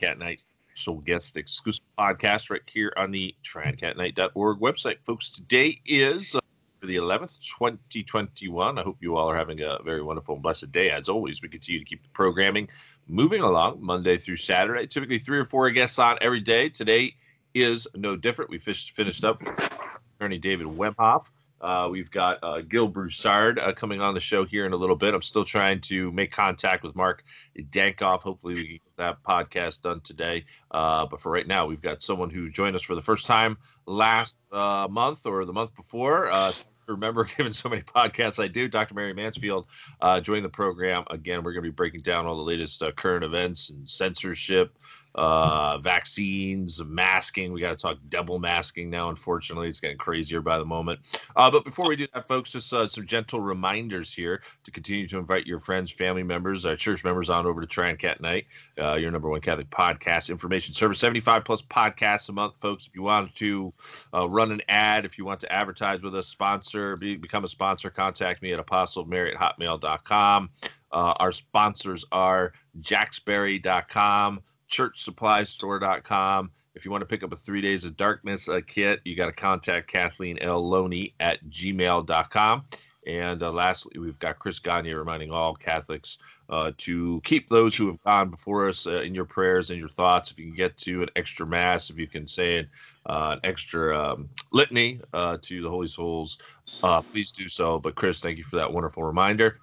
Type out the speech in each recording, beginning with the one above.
Cat Knight special guest exclusive podcast right here on the tradcatknight.org website. Folks, today is uh, the 11th, 2021. I hope you all are having a very wonderful and blessed day. As always, we continue to keep the programming moving along Monday through Saturday. Typically, three or four guests on every day. Today is no different. We finished, up with attorney David Wemhoff. Uh, we've got uh, Gil Broussard uh, coming on the show here in a little bit. I'm still trying to make contact with Mark Dankof. Hopefully, we get that podcast done today. Uh, but for right now, we've got someone who joined us for the first time last uh, month or the month before. Uh, remember, given so many podcasts I do, Dr. Mary Mansfield joined the program. Again, we're going to be breaking down all the latest current events and censorship, uh, vaccines, masking. We got to talk double masking now. Unfortunately, it's getting crazier by the moment. Uh, but before we do that, folks, just uh, some gentle reminders here to continue to invite your friends, family members, uh, church members on over to TradCatKnight, uh, your number one Catholic podcast information service. 75 plus podcasts a month, folks. If you want to uh, run an ad, if you want to advertise with us, sponsor, be, become a sponsor, contact me at apostlemary at hotmail.com. Uh, our sponsors are jacksberry.com churchsupply.store.com. If you want to pick up a Three Days of Darkness uh, kit, you got to contact Kathleen L. Loney at gmail.com. And uh, lastly, we've got Chris Gagne reminding all Catholics uh, to keep those who have gone before us uh, in your prayers and your thoughts. If you can get to an extra Mass, if you can say an, uh, an extra um, litany uh, to the Holy Souls, please do so. But Chris, thank you for that wonderful reminder.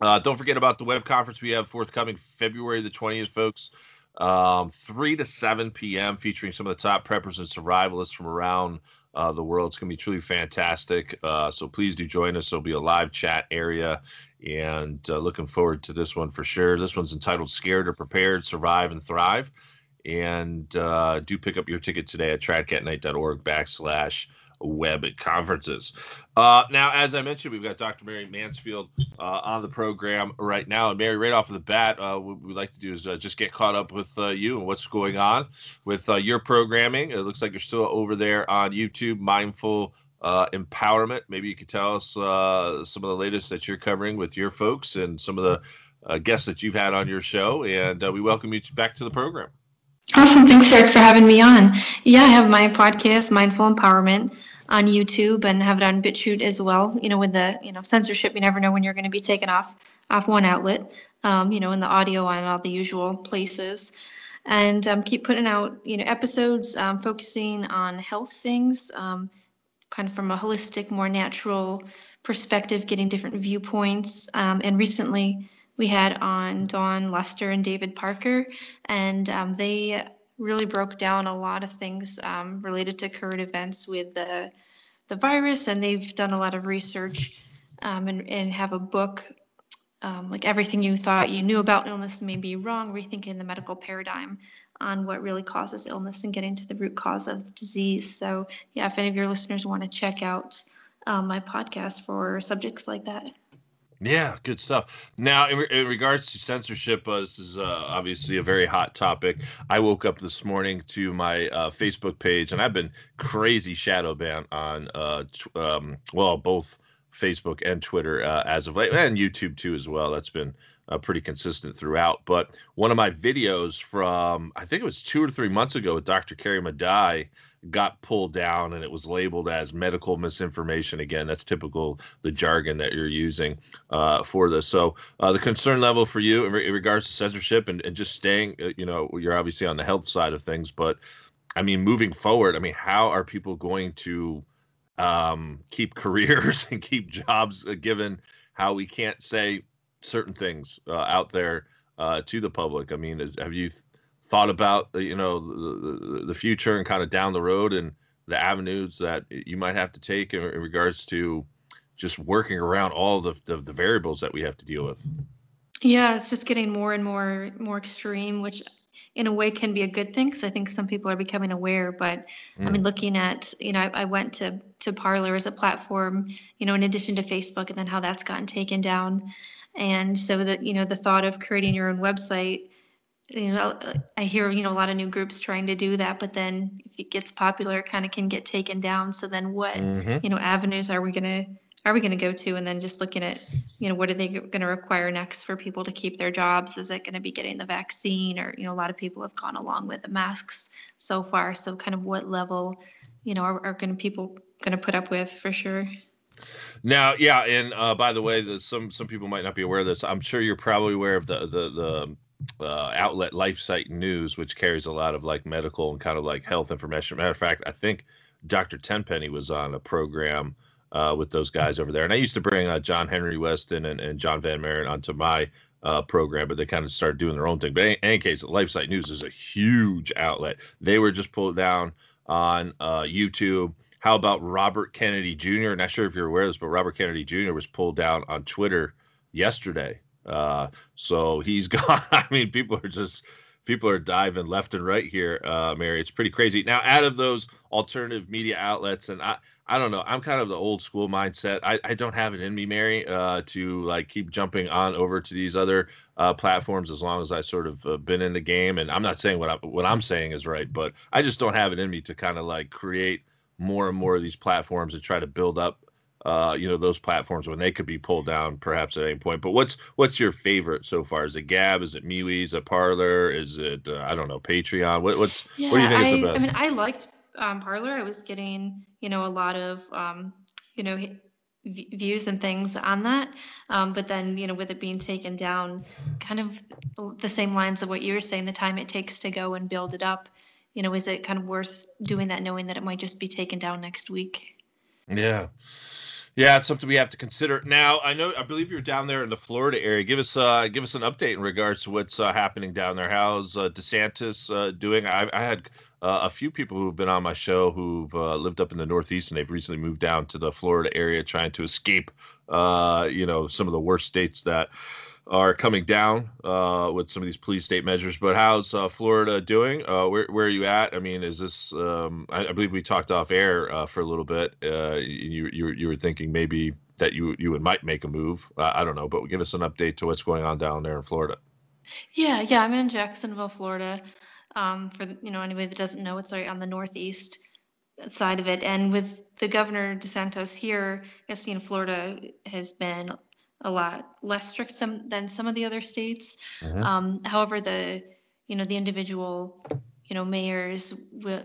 don't forget about the web conference we have forthcoming February the 20th, folks um, 3 to 7 p.m., featuring some of the top preppers and survivalists from around uh, the world. It's going to be truly fantastic. Uh, so please do join us. There'll be a live chat area, and uh, looking forward to this one for sure. This one's entitled Scared or Prepared, Survive and Thrive. And uh, do pick up your ticket today at tradcatknight.org backslash web conferences. Uh, now, as I mentioned, we've got Dr. Mary Mansfield uh, on the program right now. And Mary, right off of the bat, uh, what we'd like to do is uh, just get caught up with uh, you and what's going on with uh, your programming. It looks like you're still over there on YouTube, Mindful Empowerment. Maybe you could tell us some of the latest that you're covering with your folks and some of the guests that you've had on your show. And we welcome you back to the program. Awesome. Thanks, Eric, for having me on. Yeah, I have my podcast, Mindful Empowerment on YouTube and have it on BitChute as well. You know, with the you know censorship, you never know when you're going to be taken off off one outlet. Um, you know, in the audio on all the usual places, and um, keep putting out you know episodes um, focusing on health things, um, kind of from a holistic, more natural perspective, getting different viewpoints. Um, and recently, we had on Dawn Lester and David Parker, and um, they really broke down a lot of things um, related to current events with the the virus, and they've done a lot of research um, and, and have a book um, like everything you thought you knew about illness may be wrong, rethinking the medical paradigm on what really causes illness and getting to the root cause of disease. So, yeah, if any of your listeners want to check out um, my podcast for subjects like that. Yeah, good stuff. Now, in, in regards to censorship, uh, this is uh, obviously a very hot topic. I woke up this morning to my uh, Facebook page, and I've been crazy shadow banned on, uh, t- um, well, both Facebook and Twitter uh, as of late, and YouTube too as well. That's been uh, pretty consistent throughout. But one of my videos from, I think it was two or three months ago with Dr. Carrie Madej got pulled down and it was labeled as medical misinformation. Again, that's typical the jargon that you're using uh, for this. So uh, the concern level for you in, re- in regards to censorship and, and just staying, uh, you know, you're obviously on the health side of things, but I mean, moving forward, I mean, how are people going to um, keep careers and keep jobs uh, given how we can't say certain things uh, out there uh, to the public? I mean, is, have you thought about uh, you know the, the future and kind of down the road and the avenues that you might have to take in, in regards to just working around all the, the, the variables that we have to deal with yeah it's just getting more and more more extreme which in a way can be a good thing because I think some people are becoming aware. But mm. I mean, mm. looking at you know, I, I, went to to Parler as a platform, you know, in addition to Facebook, and then how that's gotten taken down, and so that you know, the thought of creating your own website you know i hear you know a lot of new groups trying to do that but then if it gets popular it kind of can get taken down so then what mm-hmm. you know avenues are we going to are we going to go to? And then just looking at, you know, what are they going to require next for people to keep their jobs? Is it going to be getting the vaccine? Or, you know, a lot of people have gone along with the masks so far. So kind of what level, you know, are, are going to people going to put up with for sure? Now, yeah, and uh, by the way, the, some some people might not be aware of this. I'm sure you're probably aware of the the the uh, outlet LifeSite News, which carries a lot of like medical and kind of like health information. Matter of fact, I think Dr. Tenpenny was on a program uh, with those guys over there, and I used to bring uh, John Henry Westen and, and John Van Maren onto my uh, program, but they kind of started doing their own thing. But in any case, LifeSite News is a huge outlet. They were just pulled down on uh, YouTube how about Robert Kennedy Jr.? Not sure if you're aware of this, but Robert Kennedy Jr. was pulled down on Twitter yesterday. Uh, so he's gone. I mean, people are just people are diving left and right here, uh, Mary. It's pretty crazy. Now, out of those alternative media outlets, and I, I don't know, I'm kind of the old school mindset. I, I don't have it in me, Mary, uh, to like keep jumping on over to these other uh, platforms as long as I sort of uh, been in the game. And I'm not saying what I what I'm saying is right, but I just don't have it in me to kind of like create more and more of these platforms and try to build up uh, you know those platforms when they could be pulled down perhaps at any point. But what's what's your favorite so far? Is it Gab? Is it MeWe? Is it Parler? Is it uh, I don't know Patreon? What, what's yeah, what do you think I, is the best? I mean, I liked um, Parler. I was getting you know a lot of um, you know v- views and things on that. Um, but then you know with it being taken down, kind of the same lines of what you were saying, the time it takes to go and build it up you know, is it kind of worth doing that knowing that it might just be taken down next week? Yeah. Yeah, it's something we have to consider. Now, I know, I believe you're down there in the Florida area. Give us, uh, give us an update in regards to what's uh, happening down there. How's uh, DeSantis uh, doing? I, I had uh, a few people who've been on my show who've uh, lived up in the Northeast and they've recently moved down to the Florida area, trying to escape, uh, you know, some of the worst states that are coming down uh, with some of these police state measures. But how's uh, Florida doing? Uh, where where are you at? I mean, is this? Um, I, I, believe we talked off air uh, for a little bit. Uh, you you you were thinking maybe that you you would might make a move. I don't know, but give us an update to what's going on down there in Florida. Yeah, yeah, I'm in Jacksonville, Florida. Um, for you know anybody that doesn't know, it's right on the northeast side of it. And with the governor DeSantis here, I guess know Florida has been a lot less strict some, than some of the other states. Mm-hmm. Um, however, the you know the individual you know mayors will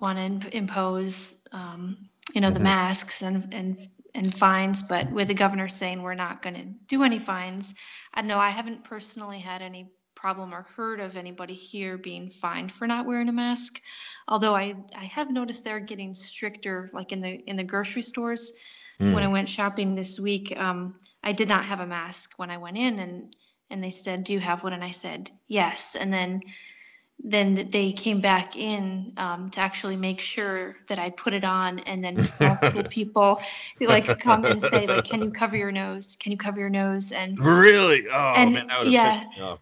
want to impose um, you know the masks and and and fines, but with the governor saying we're not going to do any fines, I know I haven't personally had any problem or heard of anybody here being fined for not wearing a mask. Although I I have noticed they're getting stricter, like in the in the grocery stores. Mm. When I went shopping this week, um, I did not have a mask when I went in, and and they said, "Do you have one?" And I said, "Yes." And then then they came back in um, to actually make sure that I put it on, and then multiple people like come and say, like, "Can you cover your nose? Can you cover your nose?" And really, oh and, man, that would yeah.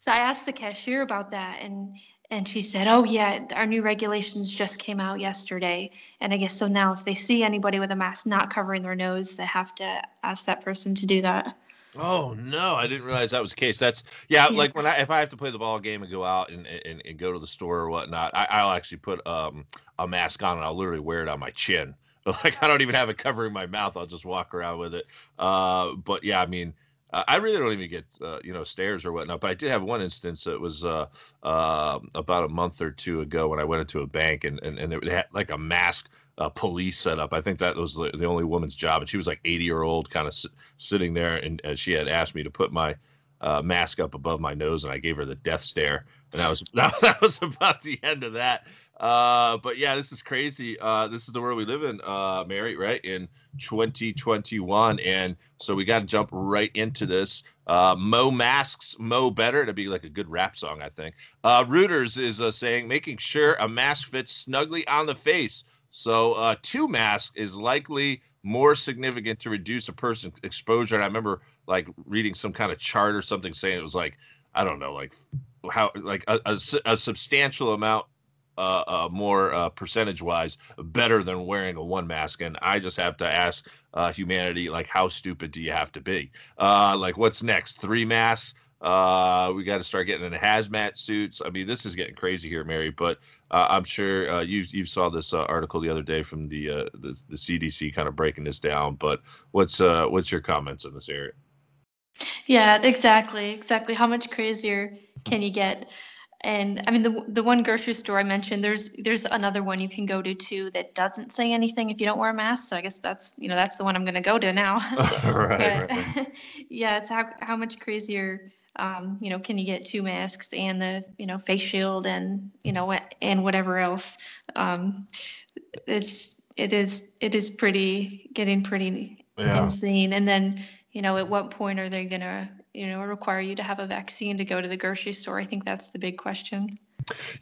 so I asked the cashier about that, and and she said, "Oh yeah, our new regulations just came out yesterday, and I guess so now if they see anybody with a mask not covering their nose, they have to ask that person to do that." Oh no, I didn't realize that was the case. That's yeah, yeah. like when I if I have to play the ball game and go out and and, and go to the store or whatnot, I, will actually put um a mask on and I'll literally wear it on my chin. Like I don't even have it covering my mouth. I'll just walk around with it. Uh, but yeah, I mean uh, I really don't even get uh, you know stares or whatnot, but I did have one instance. It was uh, uh, about a month or two ago when I went into a bank and and, and they had like a mask uh, police set up. I think that was the, the, only woman's job, and she was like 80 year old, kind of s- sitting there, and, and, she had asked me to put my uh, mask up above my nose, and I gave her the death stare, and that was that, that was about the end of that. Uh, but yeah, this is crazy. Uh, this is the world we live in, uh, Mary, right? In 2021. And so we got to jump right into this. Uh, Mo masks, Mo better. It'd be like a good rap song, I think. Uh, Reuters is uh, saying making sure a mask fits snugly on the face. So uh, two masks is likely more significant to reduce a person's exposure. And I remember like reading some kind of chart or something saying it was like, I don't know, like how like a, a, a substantial amount uh, uh, more uh, percentage wise better than wearing a one mask. And I just have to ask uh, humanity, like, how stupid do you have to be? Uh, like, what's next? Three masks? Uh, we got to start getting in hazmat suits. I mean, this is getting crazy here, Mary. But uh, I'm sure uh, you you saw this uh, article the other day from the, uh, the, the CDC kind of breaking this down. But what's uh, what's your comments on this area? Yeah, exactly, exactly. How much crazier can you get? And I mean, the the one grocery store I mentioned, there's there's another one you can go to too that doesn't say anything if you don't wear a mask. So I guess that's you know that's the one I'm going to go to now. right, right. yeah, it's how how much crazier um, you know, can you get two masks and the, you know, face shield and, you know, what and whatever else. Um, it's, it is, it is pretty, getting pretty Yeah. insane. And then, you know, at what point are they gonna, you know, require you to have a vaccine to go to the grocery store? I think that's the big question.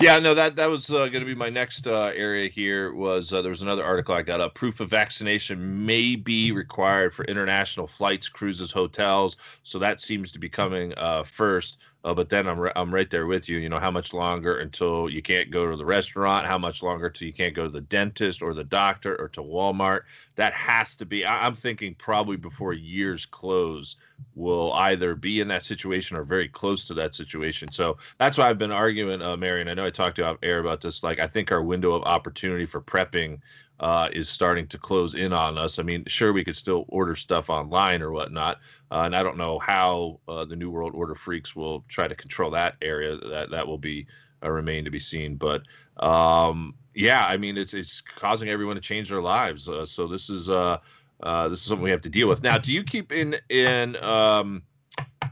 Yeah, no, that that was uh, going to be my next uh, area. Here was uh, there was another article I got up. Proof of vaccination may be required for international flights, cruises, hotels. So that seems to be coming uh, first. Uh, but then I'm, I'm right there with you. You know, how much longer until you can't go to the restaurant? How much longer until you can't go to the dentist or the doctor or to Walmart? That has to be. I, I'm thinking probably before years close, we'll either be in that situation or very close to that situation. So that's why I've been arguing, uh, Marion. I know I talked to you air about this. Like, I think our window of opportunity for prepping uh, is starting to close in on us. I mean, sure, we could still order stuff online or whatnot, uh, and I don't know how uh, the New World Order freaks will try to control that area. That that will be uh, remain to be seen. But um, yeah, I mean, it's it's causing everyone to change their lives. Uh, so this is uh, this is something we have to deal with. Now, do you keep in in um,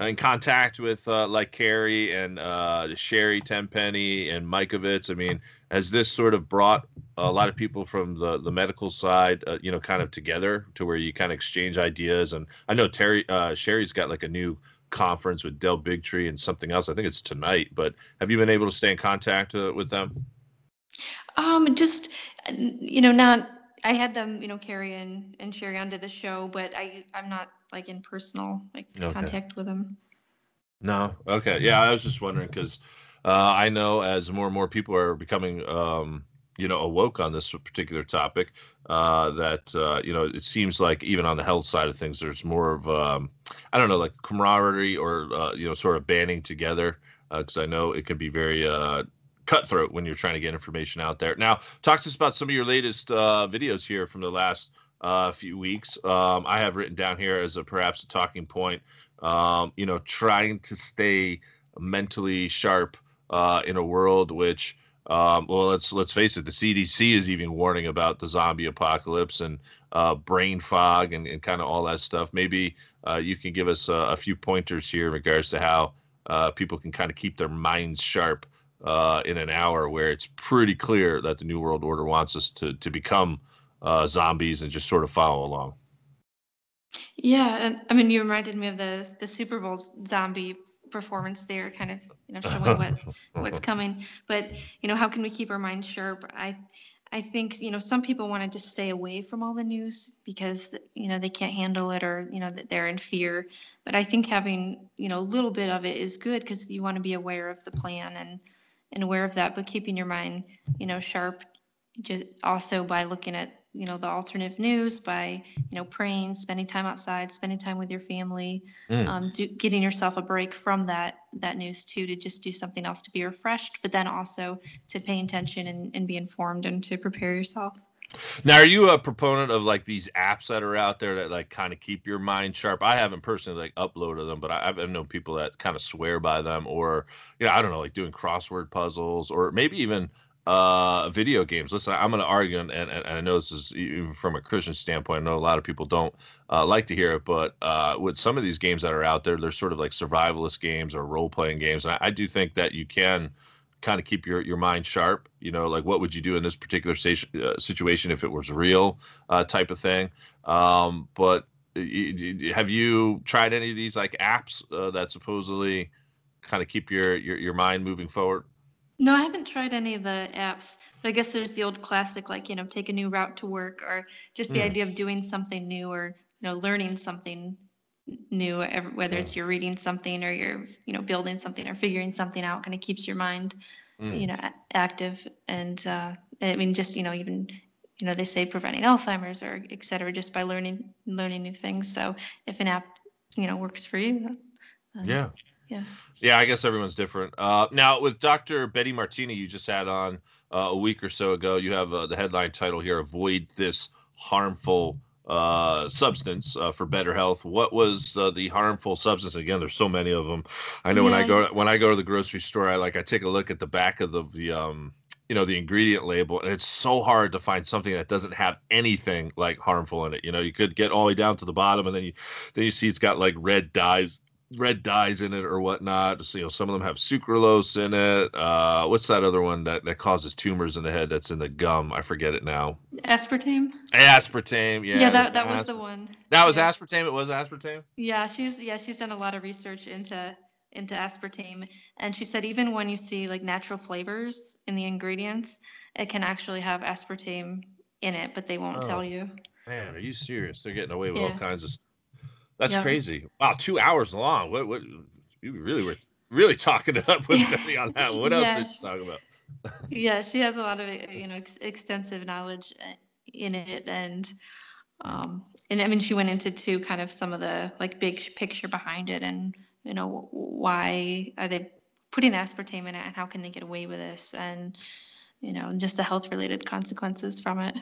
in contact with like Carrie and Sherry Tenpenny and Mikovits? I mean, has this sort of brought a lot of people from the the medical side, uh, you know, kind of together to where you kind of exchange ideas? And I know Terry uh, Sherry's got like a new conference with Del Bigtree and something else. I think it's tonight. But have you been able to stay in contact uh, with them? Um, just, you know, not, I had them, you know, Carrie and, and Sherry onto the show, but I, I'm not like in personal, like Okay. contact with them. No. Okay. Yeah, I was just wondering because uh, I know as more and more people are becoming, um, you know, awoke on this particular topic, uh, that uh, you know, it seems like even on the health side of things, there's more of, um, I don't know, like camaraderie or uh, you know, sort of banding together. Because I know it can be very uh, cutthroat when you're trying to get information out there. Now, talk to us about some of your latest uh, videos here from the last uh, few weeks. Um, I have written down here as a perhaps a talking point. Um, you know, trying to stay mentally sharp uh, in a world which, um, well, let's let's face it, the CDC is even warning about the zombie apocalypse and uh, brain fog and, and kind of all that stuff. Maybe uh, you can give us a, a few pointers here in regards to how uh, people can kind of keep their minds sharp uh, in an hour where it's pretty clear that the New World Order wants us to to become uh, zombies and just sort of follow along. Yeah, and I mean, you reminded me of the, the Super Bowl zombie performance there, kind of, you know, showing what, what's coming. But, you know, how can we keep our minds sharp? I, I think, you know, some people want to just stay away from all the news because, you know, they can't handle it or, you know, that they're in fear. But I think having, you know, a little bit of it is good because you want to be aware of the plan and, and aware of that, but keeping your mind, you know, sharp just also by looking at, you know, the alternative news, by, you know, praying, spending time outside, spending time with your family, Mm. um, do, getting yourself a break from that that news too, to just do something else to be refreshed, but then also to pay attention and, and be informed and to prepare yourself. Now, are you a proponent of like these apps that are out there that like kind of keep your mind sharp? I haven't personally like uploaded them, but I, I've known people that kind of swear by them, or you know, I don't know, like doing crossword puzzles, or maybe even uh video games. Listen i'm going to argue and, and, and i know this is even from a christian standpoint i know a lot of people don't uh, like to hear it but uh with some of these games that are out there they're sort of like survivalist games or role-playing games and I, I do think that you can kind of keep your your mind sharp you know like what would you do in this particular uh, situation if it was real uh, type of thing. Um but y- have you tried any of these like apps uh, that supposedly kind of keep your, your your mind moving forward No, I haven't tried any of the apps, but I guess there's the old classic, like, you know, take a new route to work or just the Mm. idea of doing something new or, you know, learning something new, whether it's you're reading something or you're, you know, building something or figuring something out, kind of keeps your mind, Mm. you know, active. And, uh, I mean, just, you know, even, you know, they say preventing Alzheimer's or et cetera, just by learning, learning new things. So if an app, you know, works for you, then Yeah. Yeah. Yeah, I guess everyone's different. Uh, now, with Dr. Betty Martini, you just had on uh, a week or so ago, you have uh, the headline title here Avoid This Harmful uh, Substance uh, for Better Health. What was uh, the harmful substance? Again, there's so many of them. I know when I go when I go to the grocery store, I like I take a look at the back of the, the um, you know the ingredient label and it's so hard to find something that doesn't have anything like harmful in it you know you could get all the way down to the bottom and then you then you see it's got like red dyes red dyes in it or whatnot so, you know some of them have sucralose in it uh what's that other one that that causes tumors in the head that's in the gum i forget it now Aspartame. aspartame yeah Yeah, that, that was as- the one. that was yeah. aspartame it was aspartame Yeah, she's yeah, she's done a lot of research into into aspartame and she said even when you see like natural flavors in the ingredients, it can actually have aspartame in it, but they won't Oh. tell you. man are you serious they're getting away with all kinds of stuff that's Yeah. crazy. Wow two hours long. What what you really were really talking it up with Betty on that. What else Yeah, did she- talk about? Yeah, she has a lot of you know ex- extensive knowledge uh, in it and um and I mean she went into too kind of some of the like big picture behind it and you know why are they putting aspartame in it and how can they get away with this and you know just the health related consequences from it.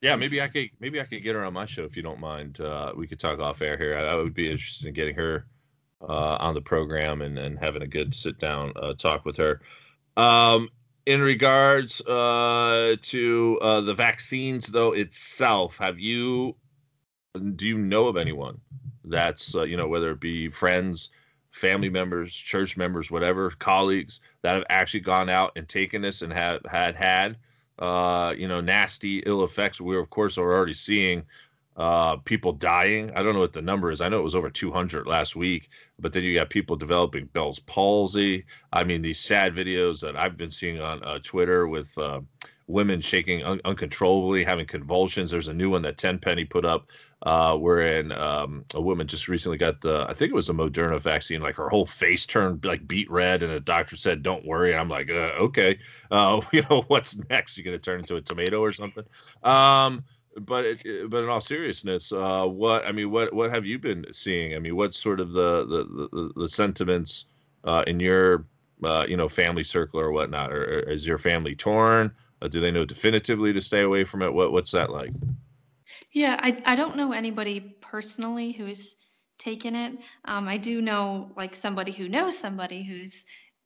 Yeah, maybe I could maybe I could get her on my show if you don't mind. Uh, we could talk off air here. I, I would be interested in getting her uh, on the program and, and having a good sit down uh, talk with her. Um, in regards uh, to uh, the vaccines, though itself, have you do you know of anyone that's uh, you know whether it be friends, family members, church members, whatever, colleagues that have actually gone out and taken this and have had had uh, you know, nasty ill effects. We of course are already seeing uh, people dying. I don't know what the number is. I know it was over 200 last week, but then you got people developing Bell's palsy. I mean, these sad videos that I've been seeing on uh, Twitter with uh, women shaking un- uncontrollably, having convulsions. There's a new one that Tenpenny put up, uh, wherein um, a woman just recently got the, I think it was a Moderna vaccine, like her whole face turned like beet red, and the doctor said, "Don't worry." I'm like, uh, okay, uh, you know, what's next? You're gonna turn into a tomato or something? Um, but it, but in all seriousness, uh, what I mean, what what have you been seeing? I mean, what's sort of the the the, the sentiments uh, in your uh, you know family circle or whatnot? Or, or is your family torn? Uh, do they know definitively to stay away from it? What what's that like? Yeah, I, I don't know anybody personally who's taken it. Um, I do know like somebody who knows somebody who's,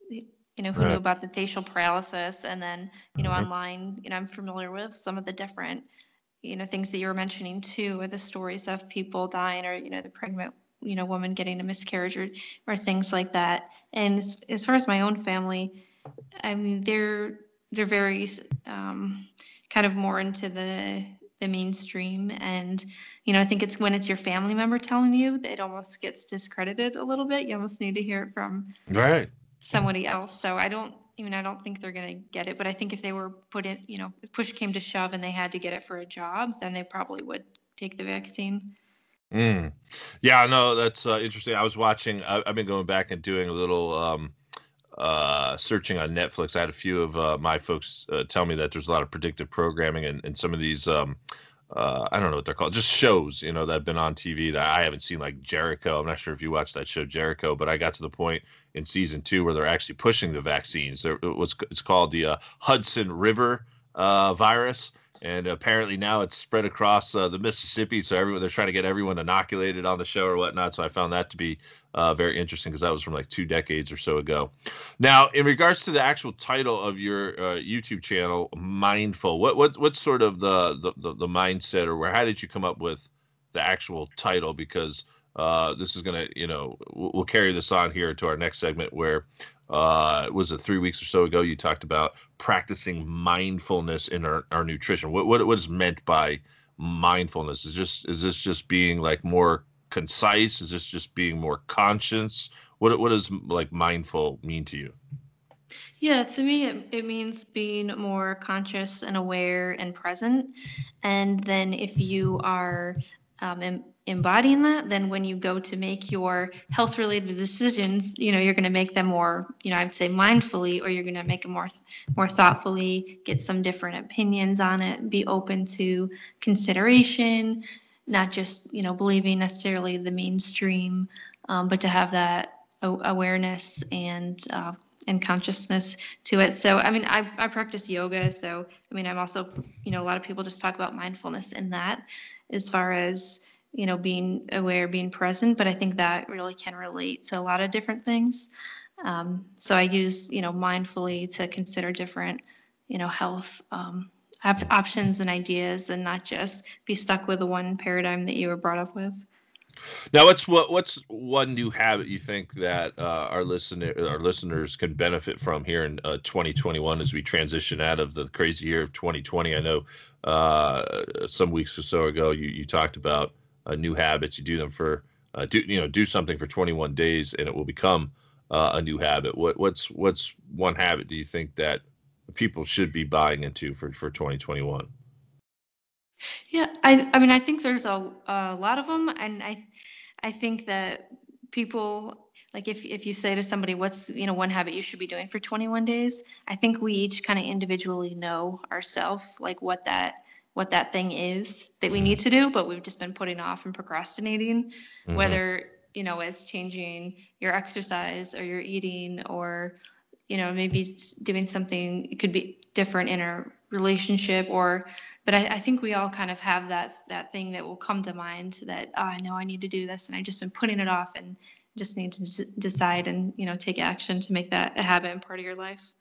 you know, who Right. knew about the facial paralysis and then, you know, Mhm. online, you know, I'm familiar with some of the different, you know, things that you were mentioning too, or the stories of people dying or, you know, the pregnant, you know, woman getting a miscarriage or, or things like that. And as, as far as my own family, I mean, they're, they're very, um, kind of more into the, the mainstream and you know i think it's when it's your family member telling you that it almost gets discredited a little bit you almost need to hear it from Right. somebody else so i don't even I don't think they're going to get it, but I think if they were put in, you know, push came to shove and they had to get it for a job, then they probably would take the vaccine. Mm. Yeah, no, that's uh, interesting. I was watching. I, I've been going back and doing a little um, uh, searching on Netflix. I had a few of uh, my folks uh, tell me that there's a lot of predictive programming and, and some of these. Um, uh, I don't know what they're called, just shows, you know, that have been on TV that I haven't seen, like Jericho. I'm not sure if you watched that show, Jericho, but I got to the point in season two where they're actually pushing the vaccines. There, it was, it's called the uh, Hudson River uh, virus, and apparently now it's spread across uh, the Mississippi. So everyone they're trying to get everyone inoculated on the show or whatnot. So I found that to be uh, very interesting because that was from like two decades or so ago. Now, in regards to the actual title of your uh, YouTube channel, Mindful, what what what's sort of the, the the the mindset or where how did you come up with the actual title? Because uh, this is gonna you know we'll, carry this on here to our next segment where uh was it three weeks or so ago you talked about practicing mindfulness in our, our nutrition? What, what what is meant by mindfulness? Is just is this just being like more concise? Is this just being more conscious? What what does like mindful mean to you? Yeah, to me, it, it means being more conscious and aware and present. And then if you are um, embodying that, then when you go to make your health related decisions, you know, you're going to make them more, you know, I'd say mindfully, or you're going to make them more, more thoughtfully, get some different opinions on it, be open to consideration, not just, you know, believing necessarily the mainstream, um, but to have that awareness and uh, and consciousness to it. So, I mean, I, I practice yoga. So, I mean, I'm also, you know, a lot of people just talk about mindfulness in that as far as, you know, being aware, being present. But I think that really can relate to a lot of different things. Um, so I use, you know, mindfully to consider different, you know, health um, op- options and ideas and not just be stuck with the one paradigm that you were brought up with. Now, what's what what's one new habit you think that uh, our listener our listeners can benefit from here in uh, 2021 as we transition out of the crazy year of 2020? I know uh, some weeks or so ago you you talked about uh, new habits. You do them for uh, do you know do something for 21 days and it will become uh, a new habit. What what's what's one habit do you think that people should be buying into for for 2021? Yeah, I I mean I think there's a a lot of them, and I I think that people like if if you say to somebody what's you know one habit you should be doing for 21 days, I think we each kind of individually know ourselves like what that what that thing is that we mm-hmm. need to do, but we've just been putting off and procrastinating. Mm-hmm. Whether you know it's changing your exercise or your eating or you know maybe doing something it could be different in a relationship or but I, I, think we all kind of have that that thing that will come to mind that oh, I know I need to do this and I've just been putting it off and just need to d- decide and you know take action to make that a habit and part of your life.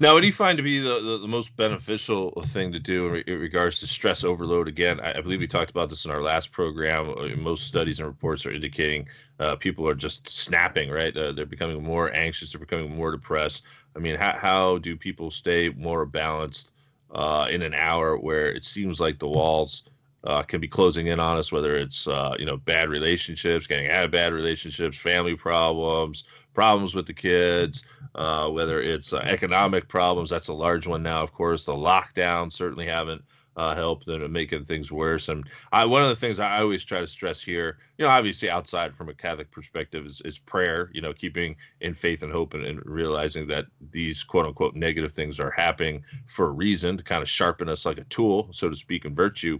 Now, what do you find to be the, the, the most beneficial thing to do in, re- in, regards to stress overload? Again, I, I, believe we talked about this in our last program. Uh, most studies and reports are indicating uh, people are just snapping, right? Uh, they're becoming more anxious, they're becoming more depressed. I mean, how, how do people stay more balanced uh, in an hour where it seems like the walls uh, can be closing in on us, whether it's uh, you know bad relationships, getting out of bad relationships, family problems, problems with the kids, uh, whether it's uh, economic problems. That's a large one now, of course. The lockdown certainly haven't uh, helped in making things worse. And I, one of the things I always try to stress here, you know, obviously outside from a Catholic perspective, is, is prayer. You know, keeping in faith and hope, and, and realizing that these quote unquote negative things are happening for a reason to kind of sharpen us like a tool, so to speak, in virtue.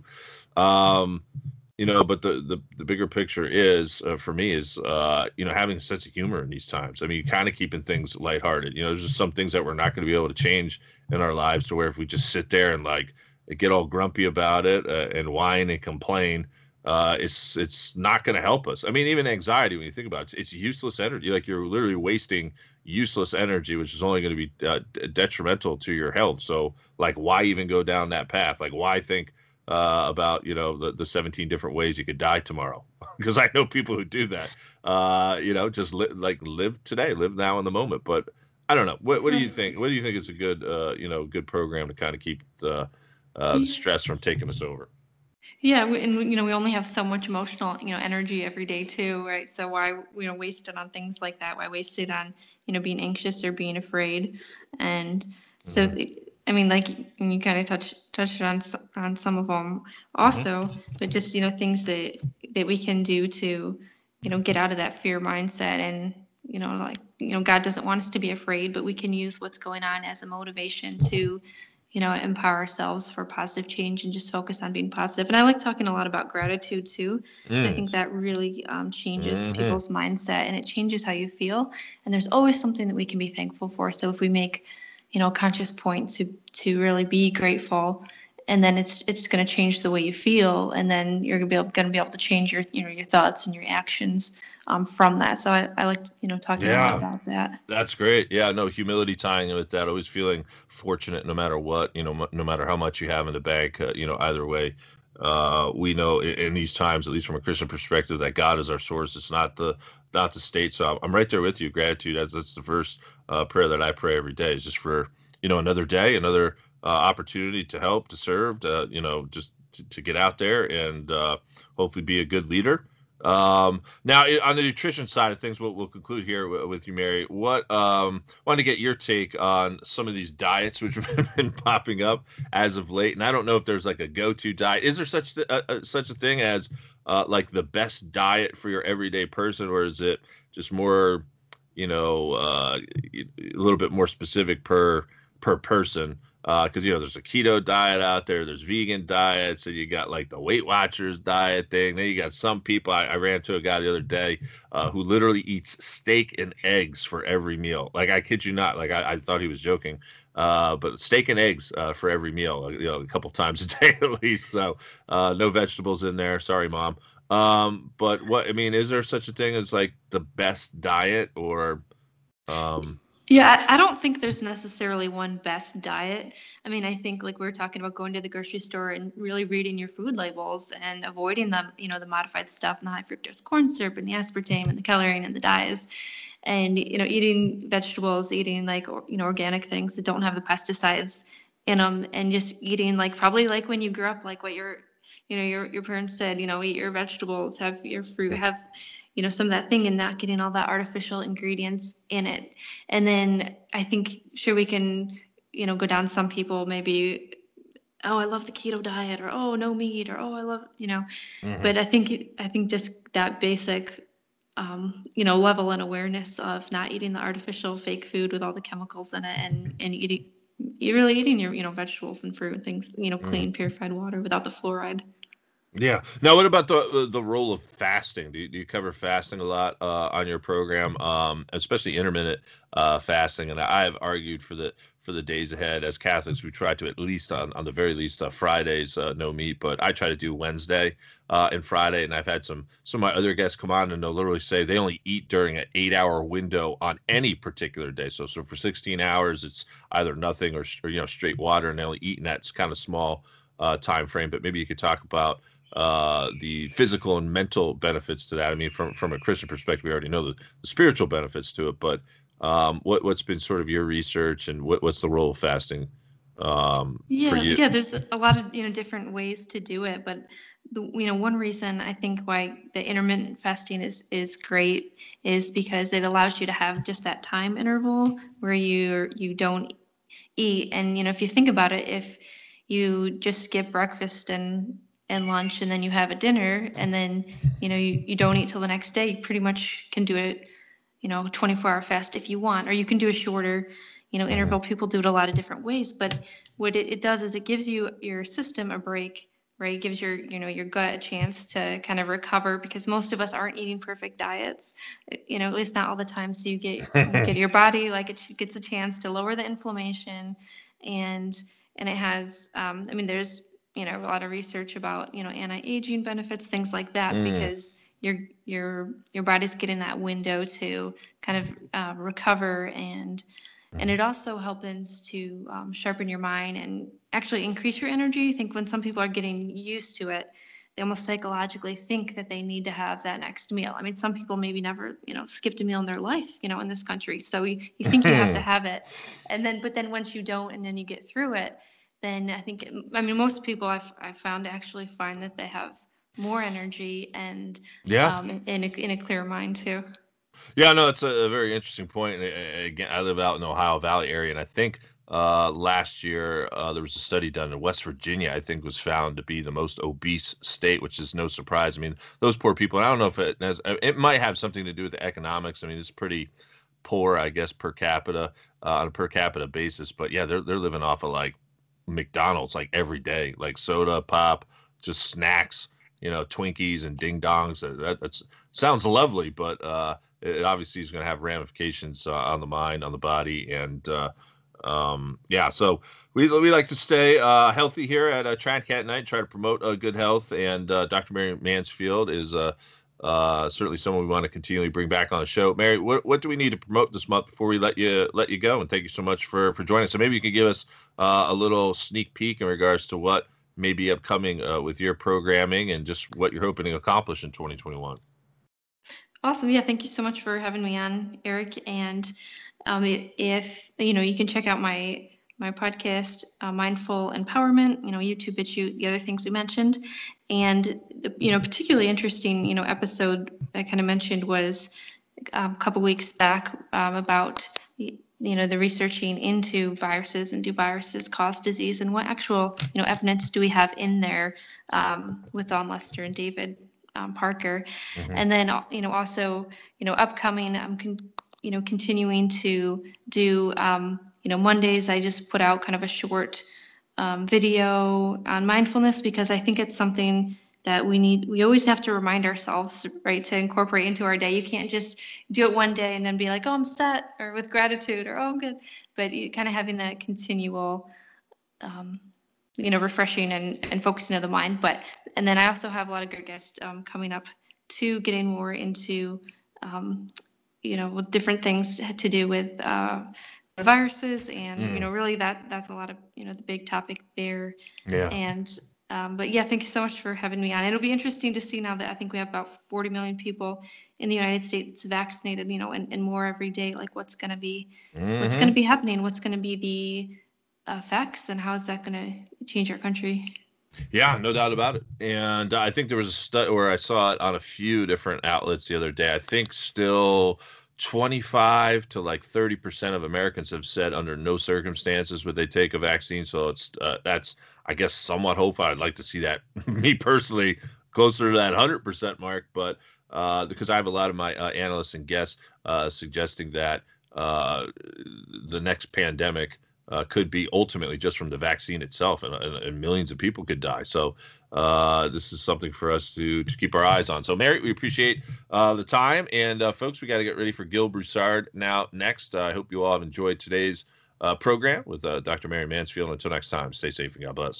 Um, you know, but the the, the bigger picture is uh, for me is uh, you know having a sense of humor in these times. I mean, kind of keeping things lighthearted. You know, there's just some things that we're not going to be able to change in our lives to where if we just sit there and like get all grumpy about it uh, and whine and complain, uh, it's it's not going to help us. I mean, even anxiety, when you think about it, it's, it's, useless energy. Like you're literally wasting useless energy, which is only going to be uh, detrimental to your health. So, like, why even go down that path? Like, why think uh, about you know the, the 17 different ways you could die tomorrow? because I know people who do that. Uh, you know, just li- like live today, live now in the moment. But I don't know. What, what do you think? What do you think is a good uh, you know good program to kind of keep the uh, the stress from taking us over. Yeah, and you know we only have so much emotional you know energy every day too, right? So why you know waste it on things like that? Why waste it on you know being anxious or being afraid? And so mm-hmm. I mean, like you kind of touched touched on on some of them also, mm-hmm. but just you know things that that we can do to you know get out of that fear mindset and you know like you know God doesn't want us to be afraid, but we can use what's going on as a motivation to you know, empower ourselves for positive change and just focus on being positive. And I like talking a lot about gratitude too, because mm. I think that really um, changes mm-hmm. people's mindset and it changes how you feel. And there's always something that we can be thankful for. So if we make, you know, conscious point to to really be grateful. And then it's it's going to change the way you feel and then you're going to be able, going to be able to change your you know your thoughts and your actions um, from that. So I, I like you know talking yeah, about that. That's great. Yeah no humility tying it with that always feeling fortunate no matter what you know no matter how much you have in the bank uh, you know either way. Uh, we know in, in, these times at least from a christian perspective that god is our source. It's not the not the state so i'm right there with you gratitude that's, that's the first uh, prayer that i pray every day is just for you know another day another uh, opportunity to help, to serve, to you know, just to, to get out there and uh, hopefully be a good leader. Um, now, on the nutrition side of things, we'll, we'll conclude here with you, Mary. What um, want to get your take on some of these diets which have been popping up as of late? And I don't know if there's like a go-to diet. Is there such th- uh, uh, such a thing as uh, like the best diet for your everyday person, or is it just more, you know, uh, a little bit more specific per per person? because uh, you know there's a keto diet out there, there's vegan diets, and you got like the Weight Watchers diet thing. Then you got some people. I, I ran to a guy the other day uh, who literally eats steak and eggs for every meal. Like I kid you not. Like I, I thought he was joking, uh, but steak and eggs uh, for every meal. You know, a couple times a day at least. So uh, no vegetables in there. Sorry, mom. Um, but what I mean is there such a thing as like the best diet or um yeah, I don't think there's necessarily one best diet. I mean, I think like we were talking about going to the grocery store and really reading your food labels and avoiding the, you know, the modified stuff and the high fructose corn syrup and the aspartame and the coloring and the dyes. And, you know, eating vegetables, eating like, you know, organic things that don't have the pesticides in them and just eating like probably like when you grew up, like what your, you know, your, your parents said, you know, eat your vegetables, have your fruit, have, you know some of that thing and not getting all that artificial ingredients in it. And then i think sure we can you know go down some people maybe oh i love the keto diet or oh no meat or oh i love you know. Mm-hmm. but i think i think just that basic um, you know level and awareness of not eating the artificial fake food with all the chemicals in it and and eating you're really eating your you know vegetables and fruit and things you know clean mm-hmm. purified water without the fluoride yeah. Now, what about the the role of fasting? Do you, do you cover fasting a lot uh, on your program, um, especially intermittent uh, fasting? And I have argued for the for the days ahead. As Catholics, we try to at least on, on the very least uh, Fridays uh, no meat, but I try to do Wednesday uh, and Friday. And I've had some some of my other guests come on and they'll literally say they only eat during an eight hour window on any particular day. So so for 16 hours, it's either nothing or, or you know straight water, and they only eat in that kind of small uh, time frame. But maybe you could talk about uh, the physical and mental benefits to that. I mean, from from a Christian perspective, we already know the, the spiritual benefits to it. But um, what what's been sort of your research and what, what's the role of fasting? Um, yeah, yeah. There's a lot of you know different ways to do it, but the, you know one reason I think why the intermittent fasting is is great is because it allows you to have just that time interval where you you don't eat, and you know if you think about it, if you just skip breakfast and and lunch and then you have a dinner and then you know you, you don't eat till the next day you pretty much can do it you know 24 hour fast if you want or you can do a shorter you know interval. People do it a lot of different ways but what it, it does is it gives you your system a break right? It gives your you know your gut a chance to kind of recover because most of us aren't eating perfect diets you know at least not all the time. So you get you get your body like it gets a chance to lower the inflammation and and it has um, i mean there's you know a lot of research about you know anti-aging benefits things like that mm. because your your your body's getting that window to kind of uh, recover and and mm. it also helps to um, sharpen your mind and actually increase your energy. I think when some people are getting used to it they almost psychologically think that they need to have that next meal. I mean some people maybe never you know skipped a meal in their life you know in this country. So you, you think you have to have it. And then but then once you don't and then you get through it then I think, I mean, most people I've, I've found actually find that they have more energy and yeah, um, in, a, in a clear mind too. Yeah, no, it's a, a very interesting point. Again, I live out in the Ohio Valley area, and I think uh, last year uh, there was a study done in West Virginia. I think was found to be the most obese state, which is no surprise. I mean, those poor people. And I don't know if it has, it might have something to do with the economics. I mean, it's pretty poor, I guess, per capita uh, on a per capita basis. But yeah, they're they're living off of like McDonald's like every day, like soda, pop, just snacks, you know, Twinkies and ding dongs. That that's, sounds lovely, but uh, it obviously is going to have ramifications uh, on the mind, on the body, and uh, um, yeah. So we we like to stay uh, healthy here at uh, Cat Knight, try to promote uh, good health, and uh, Dr. Mary Mansfield is. Uh, uh, certainly someone we want to continually bring back on the show. Mary, what, what do we need to promote this month before we let you let you go? And thank you so much for for joining us. So maybe you could give us uh, a little sneak peek in regards to what may be upcoming uh, with your programming and just what you're hoping to accomplish in 2021. Awesome. Yeah, thank you so much for having me on, Eric. And um, if you know, you can check out my my podcast, uh, Mindful Empowerment, you know, YouTube, BitChute, the other things we mentioned. And, the, you know, particularly interesting, you know, episode I kind of mentioned was um, a couple weeks back um, about, you know, the researching into viruses and do viruses cause disease and what actual, you know, evidence do we have in there um, with Dawn Lester and David um, Parker. Mm-hmm. And then, you know, also, you know, upcoming, I'm, con- you know, continuing to do, um, you know, Mondays I just put out kind of a short um, video on mindfulness because I think it's something that we need we always have to remind ourselves right to incorporate into our day. You can't just do it one day and then be like oh i'm set or with gratitude or oh i'm good. But you, kind of having that continual um, you know refreshing and, and focusing of the mind. But and then i also have a lot of good guests um, coming up to getting more into um, you know different things to do with uh, viruses and mm. you know really that that's a lot of you know the big topic there. Yeah. And um, but yeah thank you so much for having me on it'll be interesting to see now that i think we have about 40 million people in the united states vaccinated you know and, and more every day like what's going to be mm-hmm. what's going to be happening what's going to be the effects and how is that going to change our country yeah, no doubt about it. And I think there was a study where I saw it on a few different outlets the other day. I think still 25 to like 30% of Americans have said under no circumstances would they take a vaccine. So it's uh, that's I guess somewhat hopeful. I'd like to see that me personally closer to that 100% mark, but uh, because I have a lot of my uh, analysts and guests uh, suggesting that uh, the next pandemic uh, could be ultimately just from the vaccine itself, and, and, and millions of people could die. So uh, this is something for us to to keep our eyes on. So, Mary, we appreciate the time, and folks, we got to get ready for Gil Broussard now. Next, I hope you all have enjoyed today's program with Dr. Mary Mansfield. Until next time, stay safe and God bless.